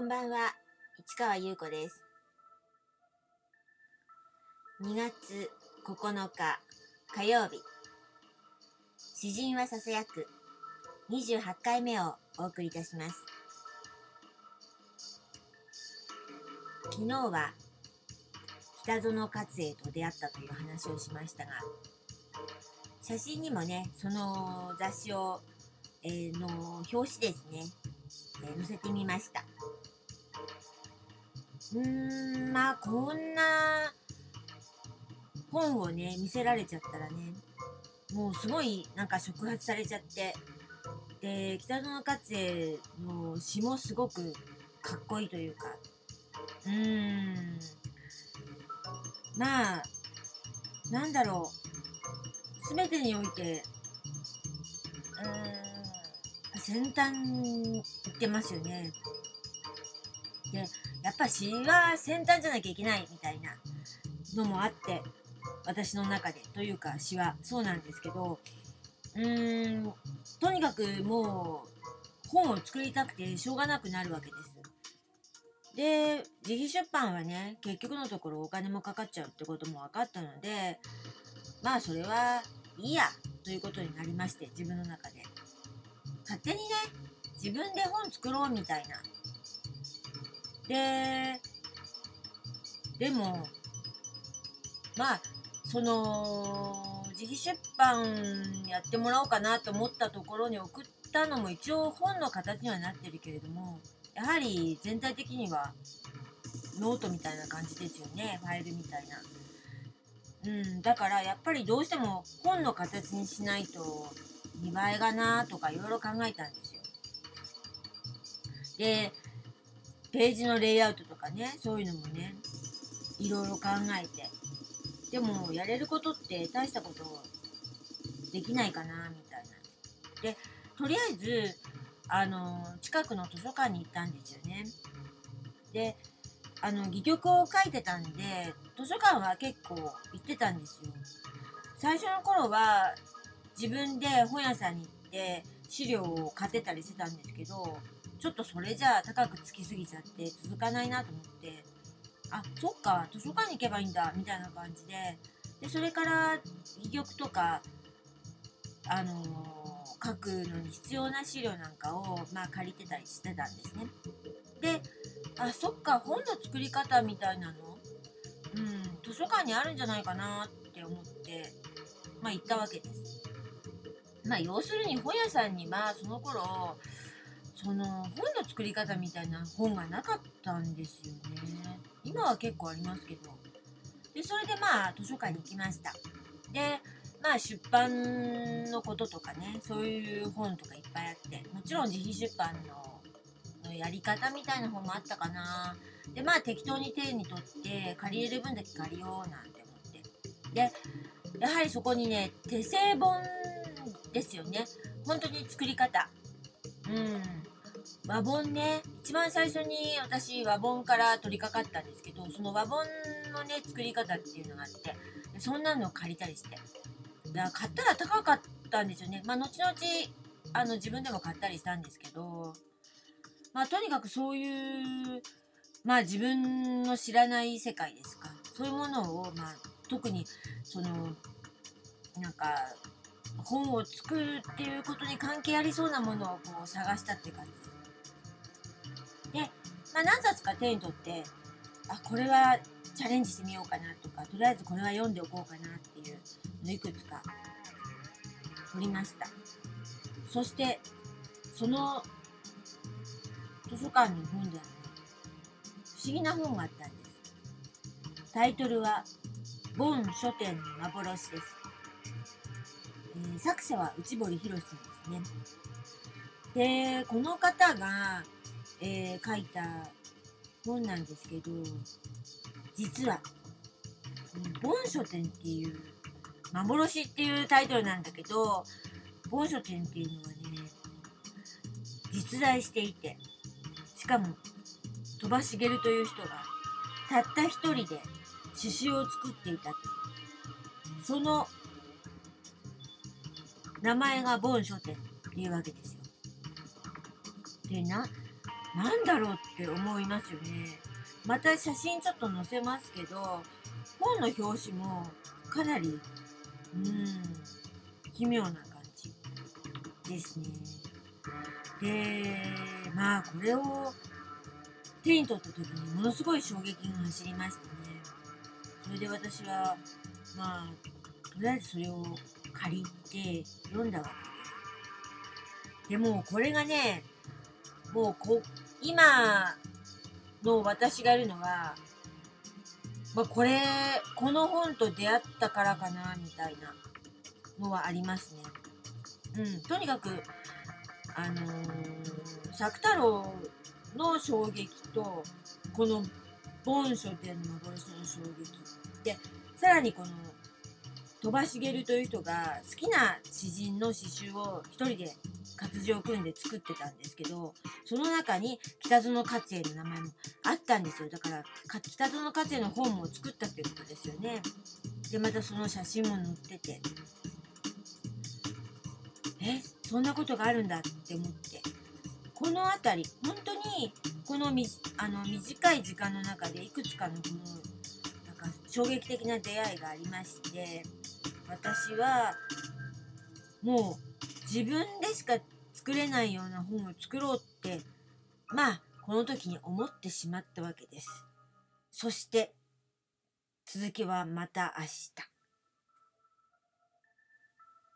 こんばんは、市川優子です。2月9日火曜日、詩人はささやく28回目をお送りいたします。昨日は北園勝栄と出会ったという話をしましたが、写真にもね、その雑誌を、えーの表紙ですね、えー載せてみました。うん、まあこんな本をね、見せられちゃったらね、もうすごいなんか触発されちゃって、で、北園勝栄の詩もすごくかっこいいというか、うーん、まあ、なんだろう、すべてにおいて、うーん、先端行ってますよね。で、やっぱ詩は先端じゃなきゃいけないみたいなのもあって、私の中で、というか詩はそうなんですけど、うーん、とにかくもう本を作りたくてしょうがなくなるわけです。で、自費出版はね、結局のところお金もかかっちゃうってことも分かったので、まあそれはいいやということになりまして、自分の中で。勝手にね、自分で本作ろうみたいな。で、でも、まあ、その、自費出版やってもらおうかなと思ったところに送ったのも一応本の形にはなってるけれども、やはり全体的にはノートみたいな感じですよね、ファイルみたいな。うん、だからやっぱりどうしても本の形にしないと見栄えがなとかいろいろ考えたんですよ。で、ページのレイアウトとかね、そういうのもね、いろいろ考えて。でも、やれることって大したことできないかな、みたいな。で、とりあえず、あの、近くの図書館に行ったんですよね。で、あの、戯曲を書いてたんで、図書館は結構行ってたんですよ。最初の頃は、自分で本屋さんに行って資料を買ってたりしてたんですけど、ちょっとそれじゃあ高くつきすぎちゃって続かないなと思って、あ、そっか、図書館に行けばいいんだ、みたいな感じで、で、それから、戯曲とか、あのー書くのに必要な資料なんかを、まあ、借りてたりしてたんですね。で、あ、そっか、本の作り方みたいなの、うん、図書館にあるんじゃないかなって思って、まあ、行ったわけです。まあ、要するに本屋さんには、その頃、その本の作り方みたいな本がなかったんですよね。今は結構ありますけど。で、それでまあ図書館に行きました。で、まあ出版のこととかね、そういう本とかいっぱいあって、もちろん自費出版のやり方みたいな本もあったかな。で、まあ適当に手に取って借りれる分だけ借りようなんて思って。で、やはりそこにね、手製本ですよね。本当に作り方。うん。和本ね、一番最初に私和本から取り掛かったんですけど、その和本のね、作り方っていうのがあって、そんなのを借りたりして。だから買ったら高かったんですよね。まあ、後々、あの、自分でも買ったりしたんですけど、まあ、とにかくそういう、まあ、自分の知らない世界ですか。そういうものを、まあ、特に、その、なんか、本を作るっていうことに関係ありそうなものをこう探したって感じです。まあ、何冊か手に取って、あ、これはチャレンジしてみようかなとか、とりあえずこれは読んでおこうかなっていうのいくつか取りました。そして、その図書館の本では、不思議な本があったんです。タイトルは、ボン書店の幻です。えー作者は内堀博さんですね。で、この方が、えー書いた本なんですけど、実は、うんボン書店っていう、幻っていうタイトルなんだけど、ボン書店っていうのはね、実在していて、しかも、鳥羽茂という人が、たった一人で刺繍を作っていたと。その名前がボン書店っていうわけですよ。でな、なんだろうって思いますよね。また写真ちょっと載せますけど本の表紙もかなりうん奇妙な感じですね。でまあこれを手に取った時にものすごい衝撃が走りましたね。それで私はまあとりあえずそれを借りて読んだわけです。でもこれがねもうこ今の私がいるのは、まあ、これこの本と出会ったからかなみたいなのはありますね。うん、とにかくあのー、作太郎の衝撃とこの本書店の幻の衝撃でさらにこの鳥羽茂という人が好きな詩人の詩集を一人で活字を組んで作ってたんですけどその中に北園勝恵の名前もあったんですよ。だから北園勝恵の本も作ったってことですよね。でまたその写真も載ってて。え？そんなことがあるんだって思って。この辺り本当にこのみあの短い時間の中でいくつかのこのなんか衝撃的な出会いがありまして私はもう自分でしか作れないような本を作ろうってまあこの時に思ってしまったわけです。そして続きはまた明日。